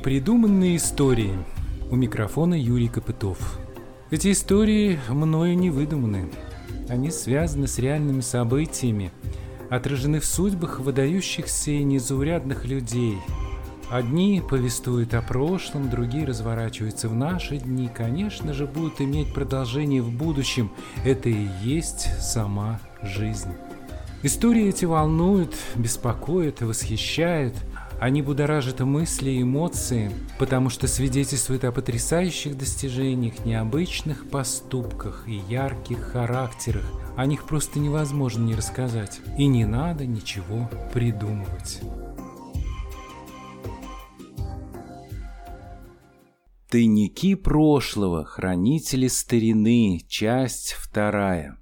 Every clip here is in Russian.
Непридуманные истории. У микрофона Юрий Копытов. Эти истории мною не выдуманы. Они связаны с реальными событиями, отражены в судьбах выдающихся и незаурядных людей. Одни повествуют о прошлом, другие разворачиваются в наши дни, конечно же, будут иметь продолжение в будущем. Это и есть сама жизнь. Истории эти волнуют, беспокоят, восхищают – они будоражат мысли эмоции, потому что свидетельствуют о потрясающих достижениях, необычных поступках и ярких характерах. О них просто невозможно не рассказать. И не надо ничего придумывать. Тайники прошлого, хранители старины, часть вторая.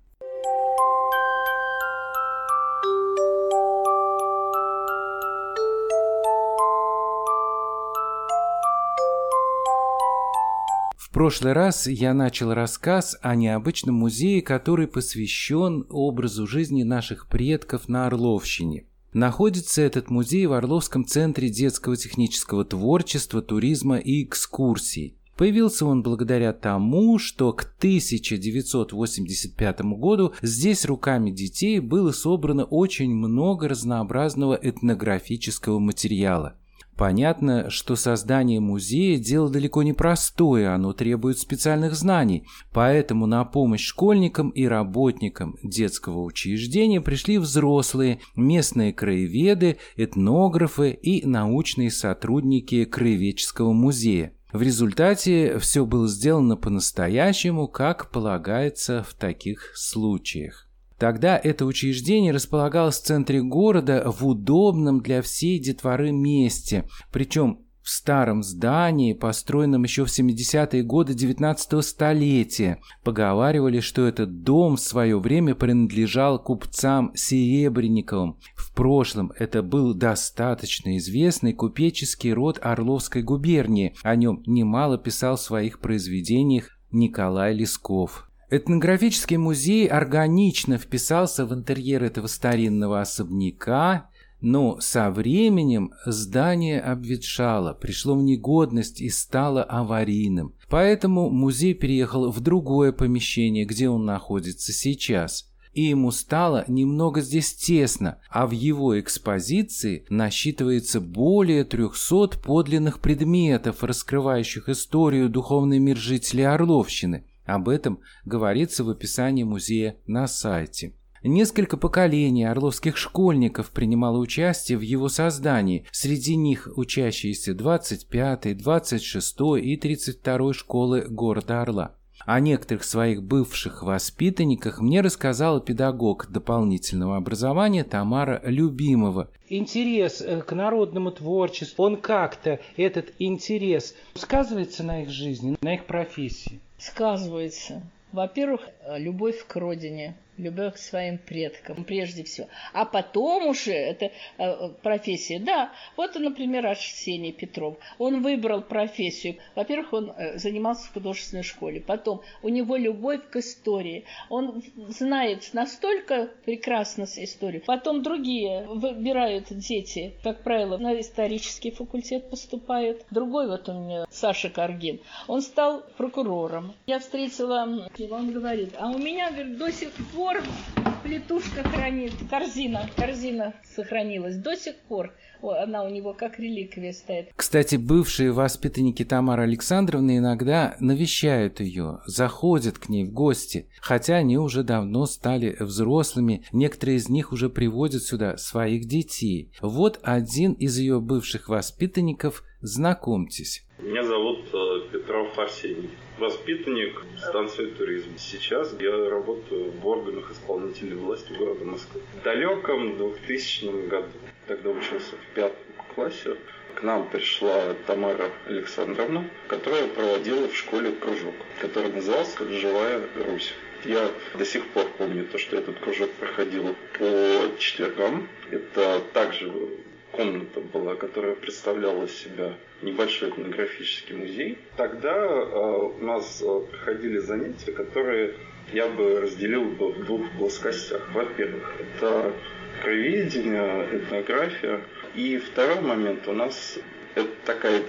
Прошлый раз я начал рассказ о необычном музее, который посвящен образу жизни наших предков на Орловщине. Находится этот музей в Орловском центре детского технического творчества, туризма и экскурсий. Появился он благодаря тому, что к 1985 году здесь руками детей было собрано очень много разнообразного этнографического материала. Понятно, что создание музея – дело далеко не простое, оно требует специальных знаний, поэтому на помощь школьникам и работникам детского учреждения пришли взрослые, местные краеведы, этнографы и научные сотрудники краеведческого музея. В результате все было сделано по-настоящему, как полагается в таких случаях. Тогда это учреждение располагалось в центре города в удобном для всей детворы месте, причем в старом здании, построенном еще в 70-е годы 19 столетия. Поговаривали, что этот дом в свое время принадлежал купцам Серебренниковым. В прошлом это был достаточно известный купеческий род Орловской губернии. О нем немало писал в своих произведениях Николай Лесков. Этнографический музей органично вписался в интерьер этого старинного особняка, но со временем здание обветшало, пришло в негодность и стало аварийным. Поэтому музей переехал в другое помещение, где он находится сейчас. И ему стало немного здесь тесно, а в его экспозиции насчитывается более 300 подлинных предметов, раскрывающих историю духовный мир жителей Орловщины. Об этом говорится в описании музея на сайте. Несколько поколений орловских школьников принимало участие в его создании, среди них учащиеся 25-й, 26-й и 32-й школы города Орла. О некоторых своих бывших воспитанниках мне рассказала педагог дополнительного образования Тамара Любимова. Интерес э, к народному творчеству, он как-то, этот интерес, сказывается на их жизни, на их профессии? Сказывается. Во-первых, любовь к родине – любовь к своим предкам, прежде всего. А потом уже это э, профессия. Да, вот, например, Арсений Петров. Он выбрал профессию. Во-первых, он э, занимался в художественной школе. Потом у него любовь к истории. Он знает настолько прекрасно историю. Потом другие выбирают дети, как правило, на исторический факультет поступают. Другой вот у меня Саша Каргин. Он стал прокурором. Я встретила он говорит, а у меня говорит, до сих пор плетушка хранит, корзина, корзина сохранилась до сих пор. Она у него как реликвия стоит. Кстати, бывшие воспитанники Тамары Александровны иногда навещают ее, заходят к ней в гости, хотя они уже давно стали взрослыми, некоторые из них уже приводят сюда своих детей. Вот один из ее бывших воспитанников, знакомьтесь. Меня зовут э, Петров Арсений воспитанник станции туризма. Сейчас я работаю в органах исполнительной власти города Москвы. В далеком 2000 году, тогда учился в пятом классе, к нам пришла Тамара Александровна, которая проводила в школе кружок, который назывался «Живая Русь». Я до сих пор помню то, что этот кружок проходил по четвергам. Это также комната была, которая представляла себя небольшой этнографический музей. Тогда э, у нас э, проходили занятия, которые я бы разделил бы в двух плоскостях. Во-первых, это краеведение, этнография. И второй момент у нас это такая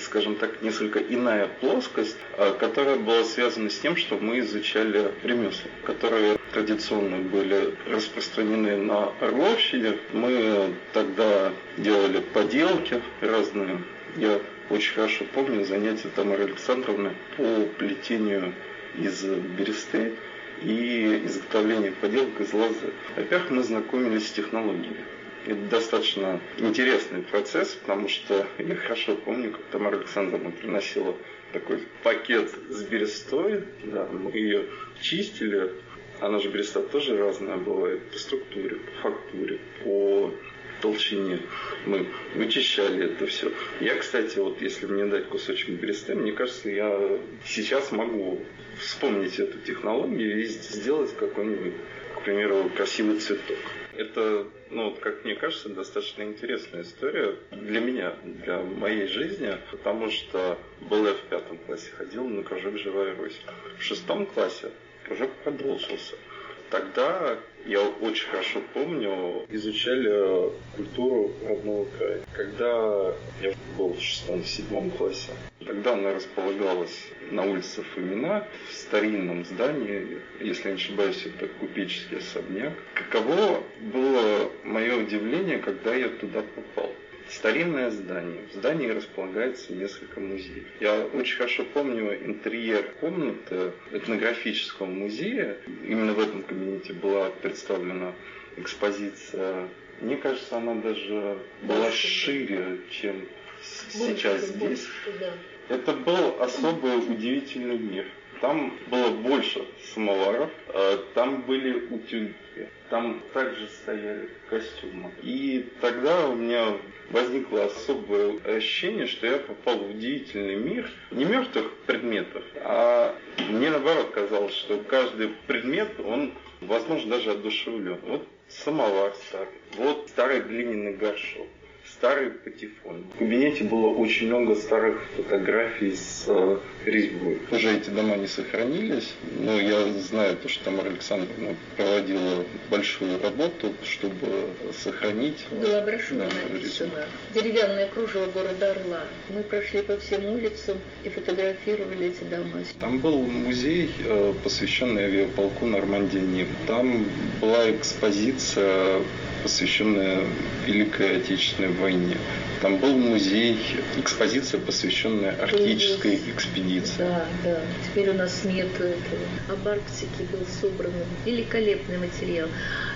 скажем так, несколько иная плоскость, а, которая была связана с тем, что мы изучали ремесла, которые традиционно были распространены на Орловщине. Мы тогда делали поделки разные. Я очень хорошо помню занятия Тамары Александровны по плетению из бересты и изготовлению поделок из лозы. Во-первых, мы знакомились с технологиями. Это достаточно интересный процесс, потому что я хорошо помню, как Тамара Александровна приносила такой пакет с берестой, да, мы ее чистили, она же береста тоже разная бывает по структуре, по фактуре, по толщине. Мы вычищали это все. Я, кстати, вот если мне дать кусочек бересты, мне кажется, я сейчас могу вспомнить эту технологию и сделать какой-нибудь, к примеру, красивый цветок. Это, ну, как мне кажется, достаточно интересная история для меня, для моей жизни, потому что был я в пятом классе, ходил на кружок «Живая Русь». В шестом классе кружок продолжился. Тогда, я очень хорошо помню, изучали культуру родного края. Когда я был в шестом-седьмом классе, тогда она располагалась на улице Фомина в старинном здании, если не ошибаюсь, это купеческий особняк. Каково было мое удивление, когда я туда попал старинное здание. В здании располагается несколько музеев. Я очень хорошо помню интерьер комнаты этнографического музея. Именно в этом кабинете была представлена экспозиция. Мне кажется, она даже была шире, чем сейчас здесь. Больше, да. Это был особый удивительный мир. Там было больше самоваров, э, там были утюги, там также стояли костюмы. И тогда у меня возникло особое ощущение, что я попал в удивительный мир не мертвых предметов, а мне наоборот казалось, что каждый предмет, он, возможно, даже одушевлен. Вот самовар старый, вот старый глиняный горшок, старый патефон. В кабинете было очень много старых фотографий с э, резьбой. Уже эти дома не сохранились, но я знаю, то, что Тамара Александровна проводила большую работу, чтобы сохранить. Была брошюра да, написана. Деревянное кружево города Орла. Мы прошли по всем улицам и фотографировали эти дома. Там был музей, э, посвященный авиаполку Нормандия-Ним. Там была экспозиция посвященная Великой Отечественной войне. Там был музей, экспозиция, посвященная арктической экспедиции. Да, да. Теперь у нас нет этого. Об Арктике был собран великолепный материал.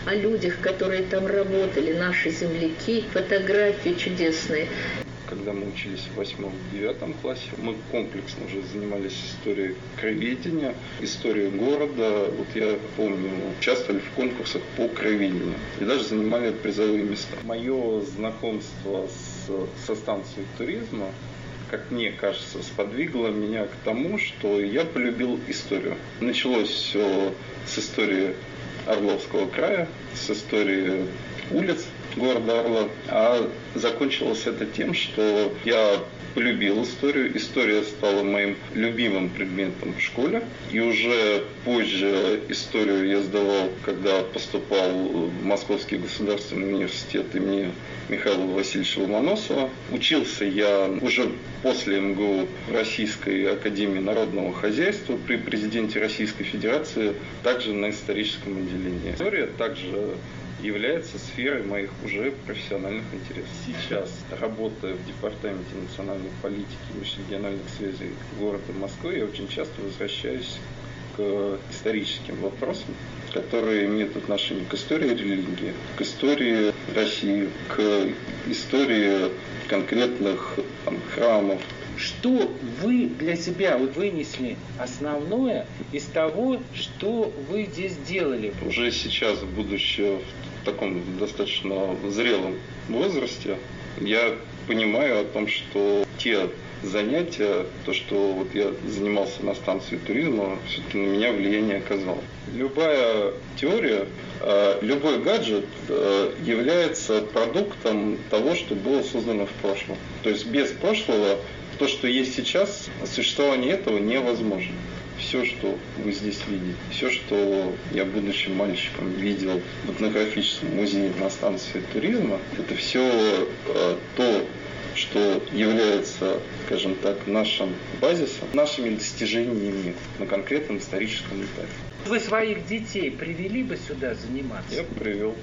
О людях, которые там работали, наши земляки, фотографии чудесные когда мы учились в восьмом-девятом классе, мы комплексно уже занимались историей краеведения, историей города. Вот я помню, участвовали в конкурсах по краеведению и даже занимали призовые места. Мое знакомство с, со станцией туризма как мне кажется, сподвигло меня к тому, что я полюбил историю. Началось все с истории Орловского края, с истории улиц города Орла. А закончилось это тем, что я полюбил историю. История стала моим любимым предметом в школе. И уже позже историю я сдавал, когда поступал в Московский государственный университет имени Михаила Васильевича Ломоносова. Учился я уже после МГУ Российской Академии Народного Хозяйства при президенте Российской Федерации, также на историческом отделении. История также является сферой моих уже профессиональных интересов. Сейчас, работая в Департаменте национальной политики и межрегиональных связей города Москвы, я очень часто возвращаюсь к историческим вопросам, которые имеют отношение к истории религии, к истории России, к истории конкретных там, храмов, что вы для себя вынесли основное из того, что вы здесь делали? Уже сейчас, будучи в таком достаточно зрелом возрасте, я понимаю о том, что те занятия, то, что вот я занимался на станции туризма, все-таки на меня влияние оказало. Любая теория, э, любой гаджет э, является продуктом того, что было создано в прошлом. То есть без прошлого то, что есть сейчас, существование этого невозможно. Все, что вы здесь видите, все, что я, будучи мальчиком, видел в этнографическом музее на станции туризма, это все э, то что является, скажем так, нашим базисом, нашими достижениями на конкретном историческом этапе. Вы своих детей привели бы сюда заниматься? Я бы привел.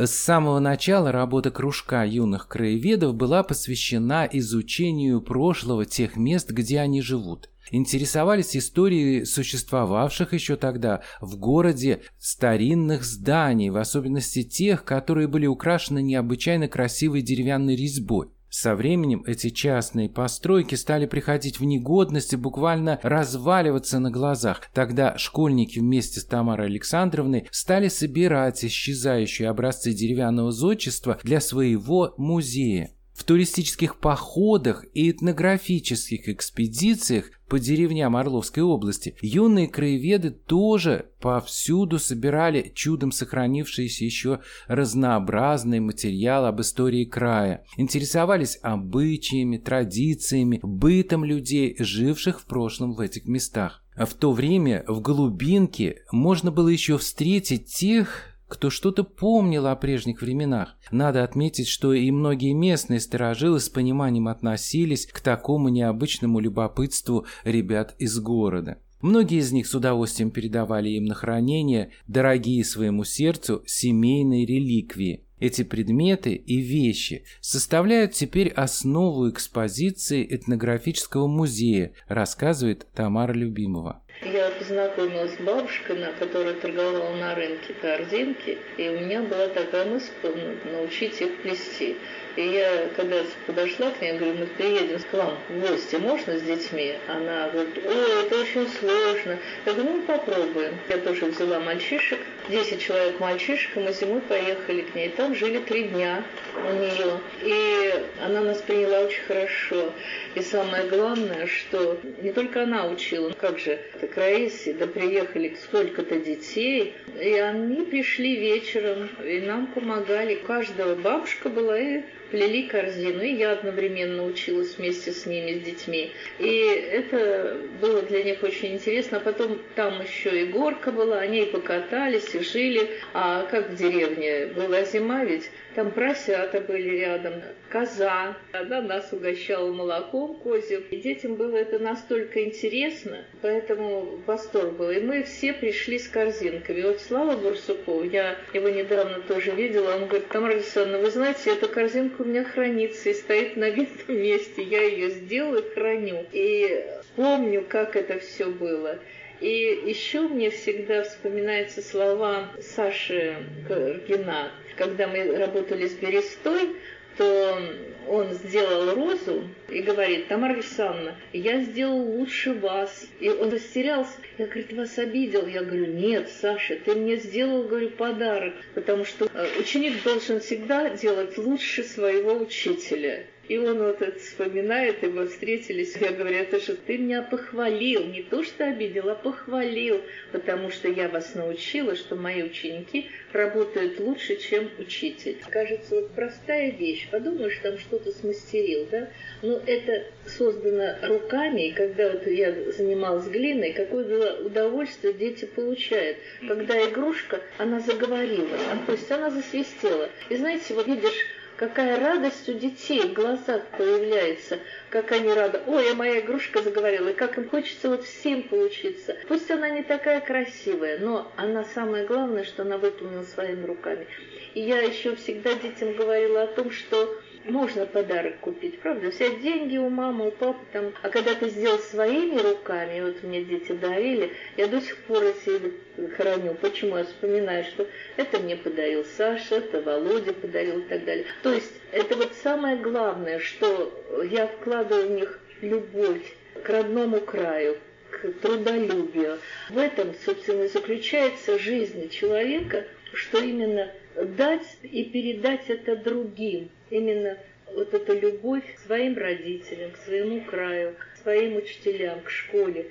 С самого начала работа кружка юных краеведов была посвящена изучению прошлого тех мест, где они живут. Интересовались историей существовавших еще тогда в городе старинных зданий, в особенности тех, которые были украшены необычайно красивой деревянной резьбой. Со временем эти частные постройки стали приходить в негодность и буквально разваливаться на глазах. Тогда школьники вместе с Тамарой Александровной стали собирать исчезающие образцы деревянного зодчества для своего музея. В туристических походах и этнографических экспедициях по деревням Орловской области юные краеведы тоже повсюду собирали чудом сохранившийся еще разнообразный материал об истории края, интересовались обычаями, традициями, бытом людей, живших в прошлом в этих местах. В то время в глубинке можно было еще встретить тех, кто что-то помнил о прежних временах. Надо отметить, что и многие местные сторожилы с пониманием относились к такому необычному любопытству ребят из города. Многие из них с удовольствием передавали им на хранение дорогие своему сердцу семейные реликвии. Эти предметы и вещи составляют теперь основу экспозиции этнографического музея, рассказывает Тамара Любимова. Я познакомилась с бабушкой, которая торговала на рынке корзинки, и у меня была такая мысль научить их плести. И я, когда подошла к ней, говорю, мы приедем к вам в гости, можно с детьми? Она говорит, ой, это очень сложно. Я говорю, ну попробуем. Я тоже взяла мальчишек, 10 человек мальчишек, и мы зимой поехали к ней. Там жили три дня у нее. И она нас приняла очень хорошо. И самое главное, что не только она учила, как же, это Краиси, да приехали сколько-то детей, и они пришли вечером, и нам помогали. У каждого бабушка была, и плели корзину, и я одновременно училась вместе с ними, с детьми. И это было для них очень интересно. А потом там еще и горка была, они и покатались, и жили. А как в деревне была зима ведь, там поросята были рядом, коза. Она нас угощала молоком козьим. И детям было это настолько интересно, поэтому восторг был. И мы все пришли с корзинками. Вот Слава Барсуков, я его недавно тоже видела, он говорит, Тамара Александровна, вы знаете, эта корзинка у меня хранится и стоит на видном месте. Я ее сделала и храню. И помню, как это все было. И еще мне всегда вспоминаются слова Саши Каргина, когда мы работали с Берестой, то он сделал розу и говорит, Тамара Александровна, я сделал лучше вас. И он растерялся. Я, говорит, вас обидел. Я говорю, нет, Саша, ты мне сделал, говорю, подарок. Потому что э, ученик должен всегда делать лучше своего учителя. И он вот это вспоминает, и мы встретились. Я говорю, это же ты меня похвалил, не то что обидел, а похвалил, потому что я вас научила, что мои ученики работают лучше, чем учитель. Кажется, вот простая вещь. Подумаешь, там что-то смастерил, да? Но это создано руками, и когда вот я занималась глиной, какое было удовольствие дети получают. Когда игрушка, она заговорила, то есть она засвистела. И знаете, вот видишь, Какая радость у детей в глазах появляется, как они рады. Ой, а моя игрушка заговорила, и как им хочется вот всем получиться. Пусть она не такая красивая, но она самое главное, что она выполнила своими руками. И я еще всегда детям говорила о том, что можно подарок купить, правда? Взять деньги у мамы, у папы там. А когда ты сделал своими руками, вот мне дети дарили, я до сих пор эти храню. Почему? Я вспоминаю, что это мне подарил Саша, это Володя подарил и так далее. То есть это вот самое главное, что я вкладываю в них любовь к родному краю, к трудолюбию. В этом, собственно, и заключается жизнь человека, что именно дать и передать это другим. Именно вот эта любовь к своим родителям, к своему краю, к своим учителям, к школе.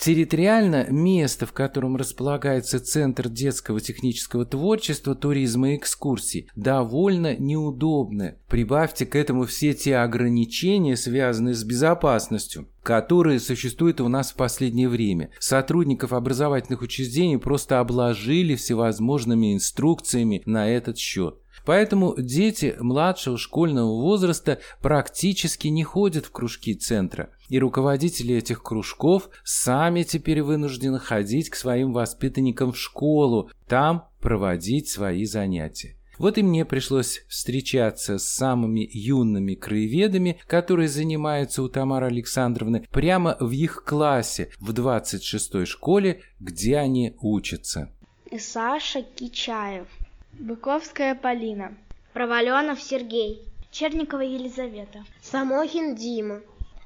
Территориально место, в котором располагается Центр детского технического творчества, туризма и экскурсий, довольно неудобное. Прибавьте к этому все те ограничения, связанные с безопасностью которые существуют у нас в последнее время. Сотрудников образовательных учреждений просто обложили всевозможными инструкциями на этот счет. Поэтому дети младшего школьного возраста практически не ходят в кружки центра. И руководители этих кружков сами теперь вынуждены ходить к своим воспитанникам в школу, там проводить свои занятия. Вот и мне пришлось встречаться с самыми юными краеведами, которые занимаются у Тамары Александровны прямо в их классе в 26-й школе, где они учатся. Саша Кичаев. Быковская Полина. Проваленов Сергей. Черникова Елизавета. Самохин Дима.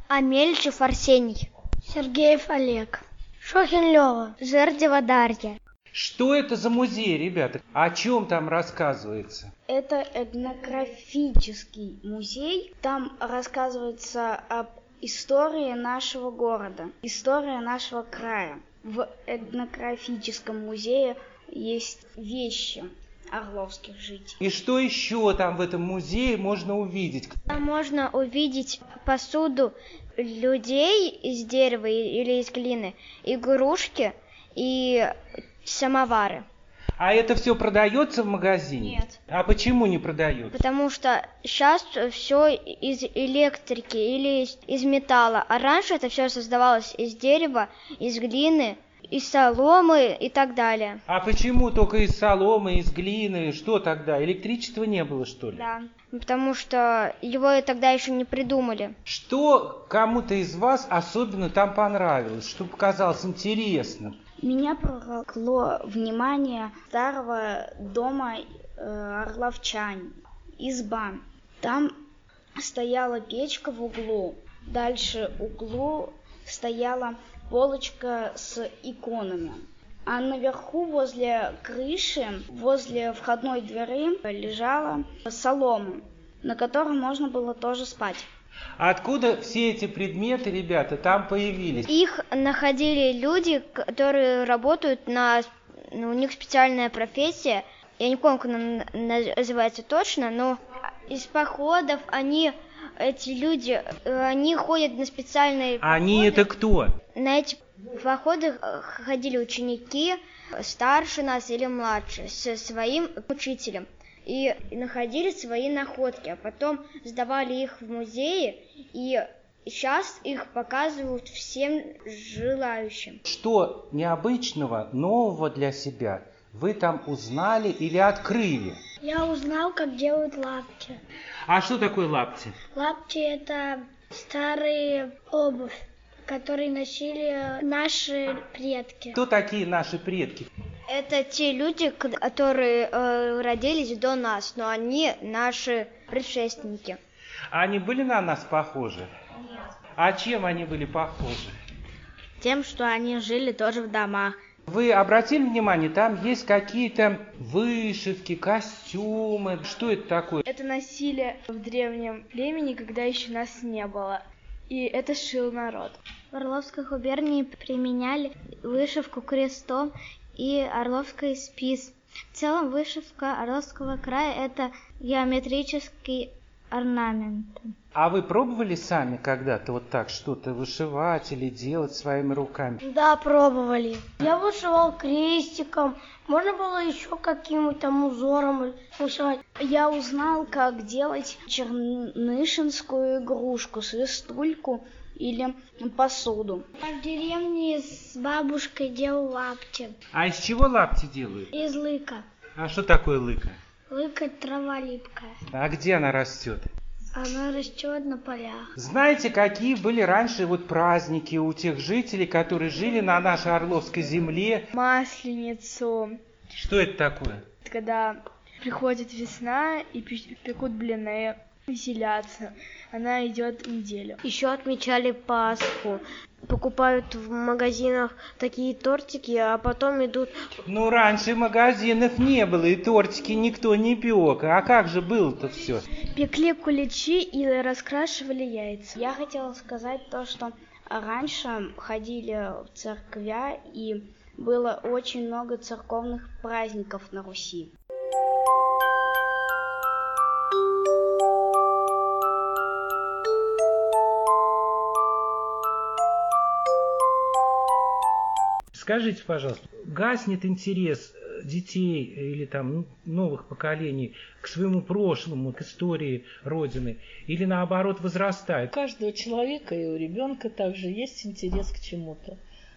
Амельчев Арсений. Сергеев Олег. Шохин Лева. Жердева Дарья. Что это за музей, ребята? О чем там рассказывается? Это этнографический музей. Там рассказывается об истории нашего города, история нашего края. В этнографическом музее есть вещи орловских жителей. И что еще там в этом музее можно увидеть? Там можно увидеть посуду людей из дерева или из глины, игрушки и самовары. А это все продается в магазине? Нет. А почему не продается? Потому что сейчас все из электрики или из, из металла, а раньше это все создавалось из дерева, из глины, из соломы и так далее. А почему только из соломы, из глины? Что тогда? Электричества не было, что ли? Да, потому что его тогда еще не придумали. Что кому-то из вас особенно там понравилось, что показалось интересным? Меня привлекло внимание старого дома э, Орловчань, изба. Там стояла печка в углу. Дальше углу стояла полочка с иконами. А наверху, возле крыши, возле входной двери, лежала солома, на которой можно было тоже спать. Откуда все эти предметы, ребята, там появились? Их находили люди, которые работают на... Ну, у них специальная профессия. Я не помню, как она называется точно, но из походов они эти люди, они ходят на специальные... Они походы. это кто? На эти походы ходили ученики, старше нас или младше, со своим учителем и находили свои находки, а потом сдавали их в музее, и сейчас их показывают всем желающим. Что необычного, нового для себя вы там узнали или открыли? Я узнал, как делают лапти. А что такое лапти? Лапти – это старые обувь которые носили наши предки. Кто такие наши предки? Это те люди, которые э, родились до нас, но они наши предшественники. А они были на нас похожи? Нет. А чем они были похожи? Тем, что они жили тоже в домах. Вы обратили внимание, там есть какие-то вышивки, костюмы. Что это такое? Это носили в древнем племени, когда еще нас не было. И это шил народ. В Орловской губернии применяли вышивку крестом и орловский спис. В целом вышивка Орловского края – это геометрический орнамент. А вы пробовали сами когда-то вот так что-то вышивать или делать своими руками? Да, пробовали. Я вышивал крестиком, можно было еще каким-то там узором вышивать. Я узнал, как делать чернышинскую игрушку, свистульку или посуду. В деревне с бабушкой делал лапти. А из чего лапти делают? Из лыка. А что такое лыка? Лыка трава липкая. А где она растет? Она растет на полях. Знаете, какие были раньше вот праздники у тех жителей, которые жили на нашей Орловской земле? Масленицу. Что это такое? Когда приходит весна и пекут блины, веселятся. Она идет неделю. Еще отмечали Пасху. Покупают в магазинах такие тортики, а потом идут... Ну, раньше магазинов не было, и тортики никто не пек. А как же было-то все? Пекли куличи и раскрашивали яйца. Я хотела сказать то, что раньше ходили в церквя, и было очень много церковных праздников на Руси. Скажите, пожалуйста, гаснет интерес детей или там ну, новых поколений к своему прошлому, к истории Родины, или наоборот возрастает? У каждого человека и у ребенка также есть интерес к чему-то.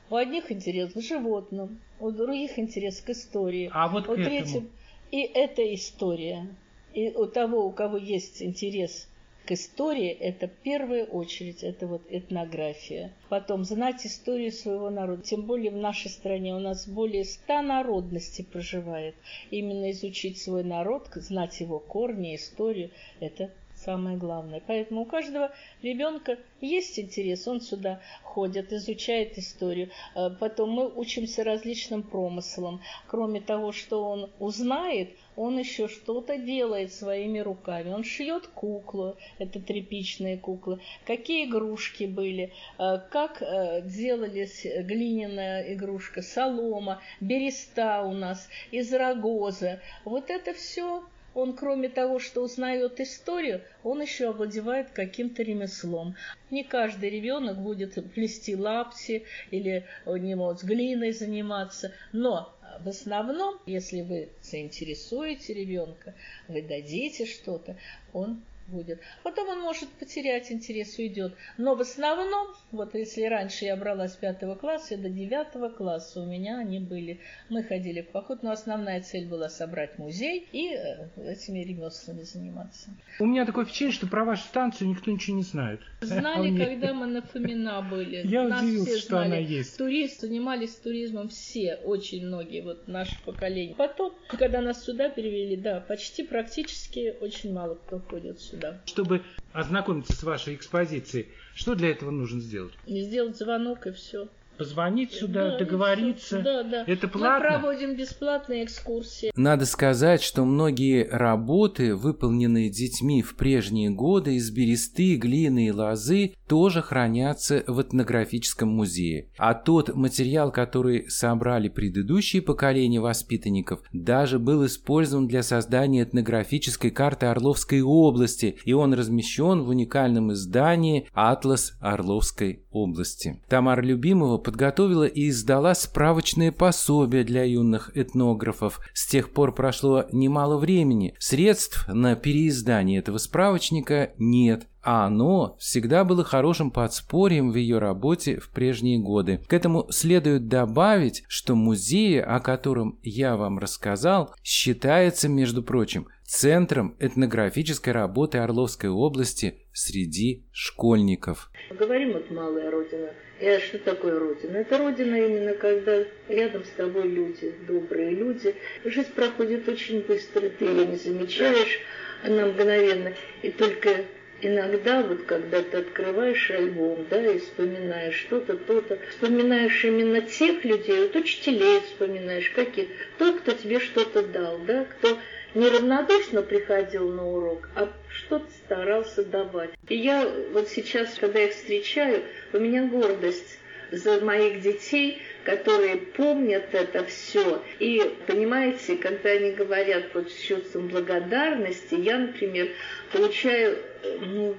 У одних интерес к животным, у других интерес к истории. А вот у третьих... И это история. И у того, у кого есть интерес к истории, это в первую очередь, это вот этнография. Потом знать историю своего народа. Тем более в нашей стране у нас более ста народностей проживает. Именно изучить свой народ, знать его корни, историю, это самое главное. Поэтому у каждого ребенка есть интерес, он сюда ходит, изучает историю. Э, потом мы учимся различным промыслам. Кроме того, что он узнает, он еще что-то делает своими руками. Он шьет куклу, это тряпичные куклы, какие игрушки были, э, как э, делались глиняная игрушка, солома, береста у нас, из рогоза. Вот это все он, кроме того, что узнает историю, он еще овладевает каким-то ремеслом. Не каждый ребенок будет плести лапти или у него с глиной заниматься, но в основном, если вы заинтересуете ребенка, вы дадите что-то, он будет. Потом он может потерять интерес, уйдет. Но в основном, вот если раньше я брала с пятого класса, до девятого класса у меня они были. Мы ходили в поход, но основная цель была собрать музей и э, этими ремеслами заниматься. У меня такое впечатление, что про вашу станцию никто ничего не знает. Знали, когда мы на Фомина были. Я Нас удивился, все что знали. она есть. Туристы занимались туризмом все, очень многие, вот наше поколение. Потом, когда нас сюда перевели, да, почти практически очень мало кто ходит сюда сюда. Чтобы ознакомиться с вашей экспозицией, что для этого нужно сделать? Не сделать звонок и все позвонить сюда, да, договориться. Да, да. Это платно? Мы проводим бесплатные экскурсии. Надо сказать, что многие работы, выполненные детьми в прежние годы из бересты, глины и лозы, тоже хранятся в этнографическом музее. А тот материал, который собрали предыдущие поколения воспитанников, даже был использован для создания этнографической карты Орловской области, и он размещен в уникальном издании «Атлас Орловской области». Тамара Любимова подготовила и издала справочное пособие для юных этнографов. С тех пор прошло немало времени. Средств на переиздание этого справочника нет а оно всегда было хорошим подспорьем в ее работе в прежние годы. К этому следует добавить, что музей, о котором я вам рассказал, считается, между прочим, центром этнографической работы Орловской области среди школьников. Говорим вот «малая родина». И что такое родина? Это родина именно когда рядом с тобой люди, добрые люди. Жизнь проходит очень быстро, ты ее не замечаешь, она мгновенно. И только иногда, вот когда ты открываешь альбом, да, и вспоминаешь что-то, то-то, вспоминаешь именно тех людей, вот учителей вспоминаешь, каких, тот, кто тебе что-то дал, да, кто неравнодушно приходил на урок, а что-то старался давать. И я вот сейчас, когда их встречаю, у меня гордость за моих детей, которые помнят это все. И понимаете, когда они говорят вот с чувством благодарности, я, например, получаю ну,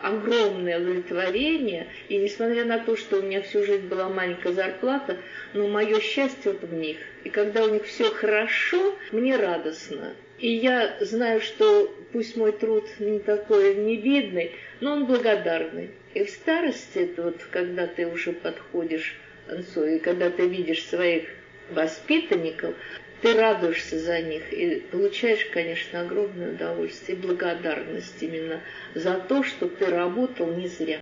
огромное удовлетворение. И несмотря на то, что у меня всю жизнь была маленькая зарплата, но мое счастье вот в них. И когда у них все хорошо, мне радостно. И я знаю, что пусть мой труд не такой не видный, но он благодарный. И в старости, это вот когда ты уже подходишь и когда ты видишь своих воспитанников, ты радуешься за них и получаешь, конечно, огромное удовольствие и благодарность именно за то, что ты работал не зря.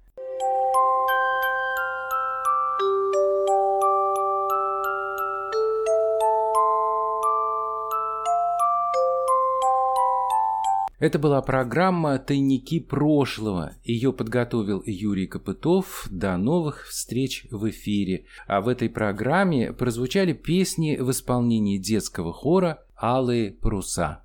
Это была программа «Тайники прошлого». Ее подготовил Юрий Копытов. До новых встреч в эфире. А в этой программе прозвучали песни в исполнении детского хора «Алые паруса».